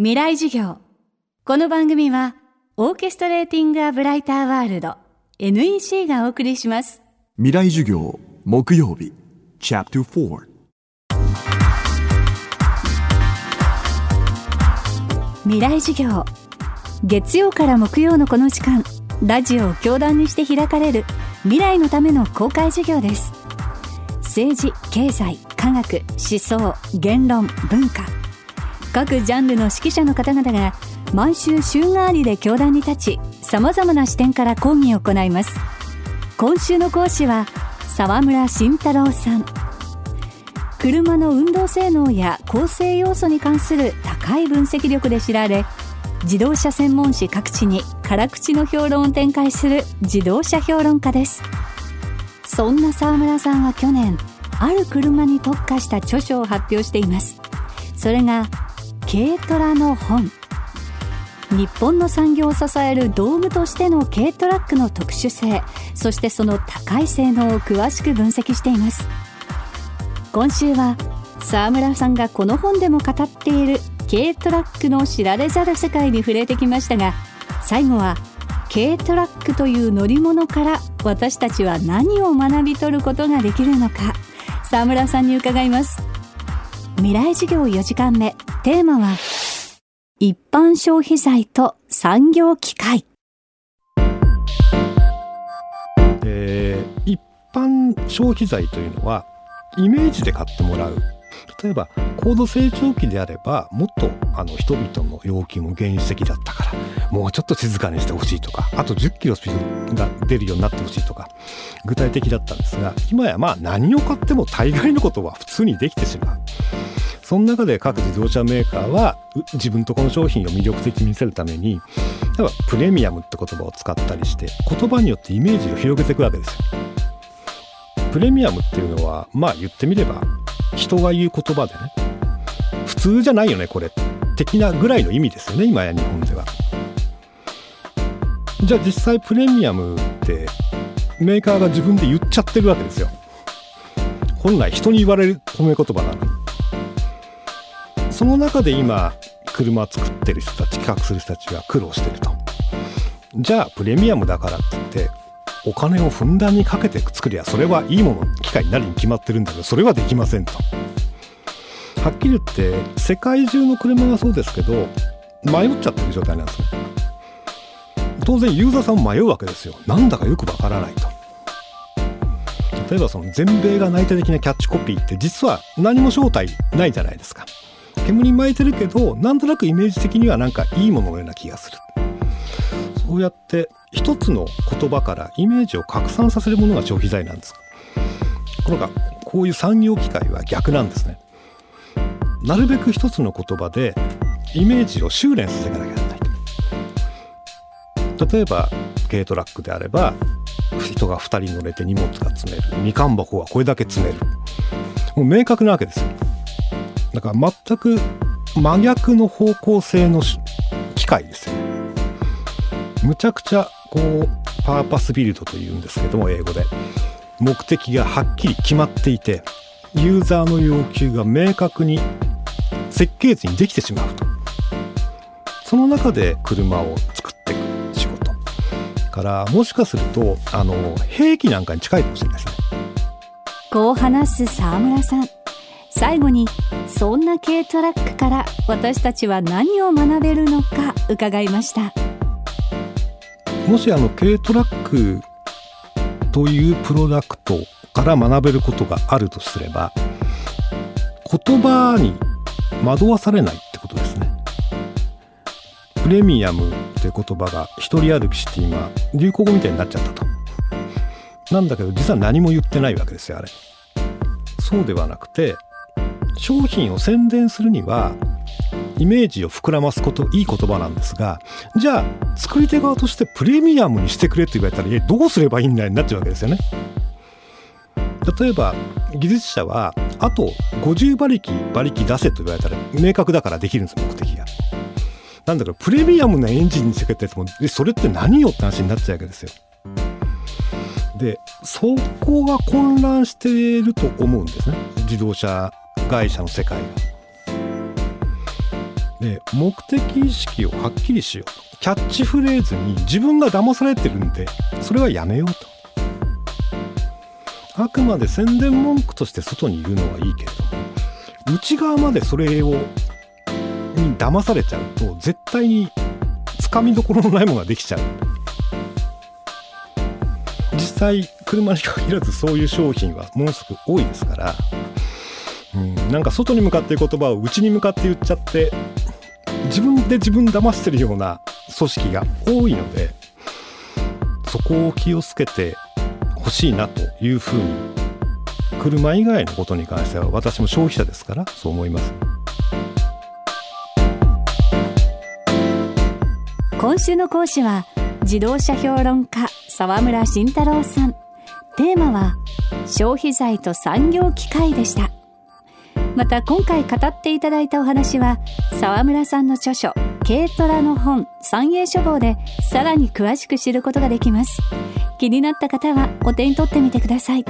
未来授業。この番組はオーケストレーティング・ア・ブライター・ワールド NEC がお送りします。未来授業木曜日チャプター4未来授業。月曜から木曜のこの時間ラジオを教壇にして開かれる未来のための公開授業です。政治経済科学思想言論文化各ジャンルの指揮者の方々が毎週週替わりで教壇に立ち様々な視点から講義を行います。今週の講師は沢村慎太郎さん。車の運動性能や構成要素に関する高い分析力で知られ自動車専門誌各地に辛口の評論を展開する自動車評論家です。そんな沢村さんは去年ある車に特化した著書を発表しています。それが軽トラの本。日本の産業を支える道具としての軽トラックの特殊性そしてその高い性能を詳しく分析しています。今週は沢村さんがこの本でも語っている軽トラックの知られざる世界に触れてきましたが最後は軽トラックという乗り物から私たちは何を学び取ることができるのか沢村さんに伺います。未来授業4時間目。テーマは一般消費財と産業機械。えー一般消費財というのはイメージで買ってもらう。例えば高度成長期であればもっとあの人々の要求も原始的だったからもうちょっと静かにしてほしいとかあと10キロスピードが出るようになってほしいとか具体的だったんですが今やまあ何を買っても大概のことは普通にできてしまう。その中で各自動車メーカーは自分とこの商品を魅力的に見せるために例えばプレミアムって言葉を使ったりして言葉によってイメージを広げていくわけですよ。プレミアムっていうのはまあ言ってみれば人が言う言葉でね普通じゃないよねこれ。的なぐらいの意味ですよね今や日本では。じゃあ実際プレミアムってメーカーが自分で言っちゃってるわけですよ。本来人に言われる褒め言葉なのにその中で今車作ってる人たち企画する人たちが苦労してると。じゃあプレミアムだからって言ってお金をふんだんにかけて作りゃそれはいいもの機械になるに決まってるんだけどそれはできませんと。はっきり言って世界中の車がそうですけど迷っちゃってる状態なんですね。当然ユーザーさんも迷うわけですよ。なんだかよくわからないと。例えばその全米が内定的なキャッチコピーって実は何も正体ないじゃないですか。煙巻いてるけどなんとなくイメージ的にはなんかいいもののような気がする。そうやって一つの言葉からイメージを拡散させるものが消費財なんです。ところがこういう産業機械は逆なんですね。なるべく一つの言葉でイメージを修練させなきゃいけない。例えば軽トラックであれば人が2人乗れて荷物が積める。みかん箱はこれだけ積める。もう明確なわけですよ。だから全く真逆の方向性の機械ですよね。むちゃくちゃこうパーパスビルドというんですけども英語で。目的がはっきり決まっていてユーザーの要求が明確に設計図にできてしまうと。その中で車を作っていく仕事。からもしかするとあの兵器なんかに近いかもしれないですね。こう話す沢村さん。最後にそんな軽トラックから私たちは何を学べるのか伺いました。もしあの軽トラックというプロダクトから学べることがあるとすれば言葉に惑わされないってことですね。プレミアムって言葉が一人歩きして今流行語みたいになっちゃったと。なんだけど実は何も言ってないわけですよあれ。そうではなくて商品を宣伝するにはイメージを膨らますこといい言葉なんですがじゃあ作り手側としてプレミアムにしてくれって言われたらどうすればいいんだよになっちゃうわけですよね。例えば技術者はあと50馬力馬力出せと言われたら明確だからできるんです目的が。なんだからプレミアムなエンジンにしてくれたやつもそれって何よって話になっちゃうわけですよ。でそこが混乱していると思うんですね。自動車会社の世界が。で目的意識をはっきりしようと。キャッチフレーズに自分が騙されてるんでそれはやめようと。あくまで宣伝文句として外にいるのはいいけれど内側までそれをに騙されちゃうと絶対につかみどころのないものができちゃう。実際車に限らずそういう商品はものすごく多いですからうん、なんか外に向かって言葉を内に向かって言っちゃって自分で自分騙してるような組織が多いのでそこを気をつけてほしいなというふうに車以外のことに関しては私も消費者ですからそう思います。今週の講師は自動車評論家沢村慎太郎さん。テーマは消費財と産業機械でした。また今回語っていただいたお話は沢村さんの著書軽トラの本三栄書房でさらに詳しく知ることができます。気になった方はお手に取ってみてください。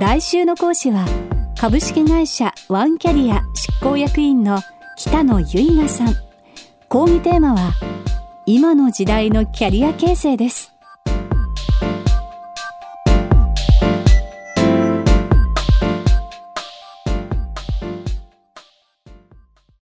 来週の講師は株式会社ワンキャリア執行役員の北野由奈さん。講義テーマは今の時代のキャリア形成です。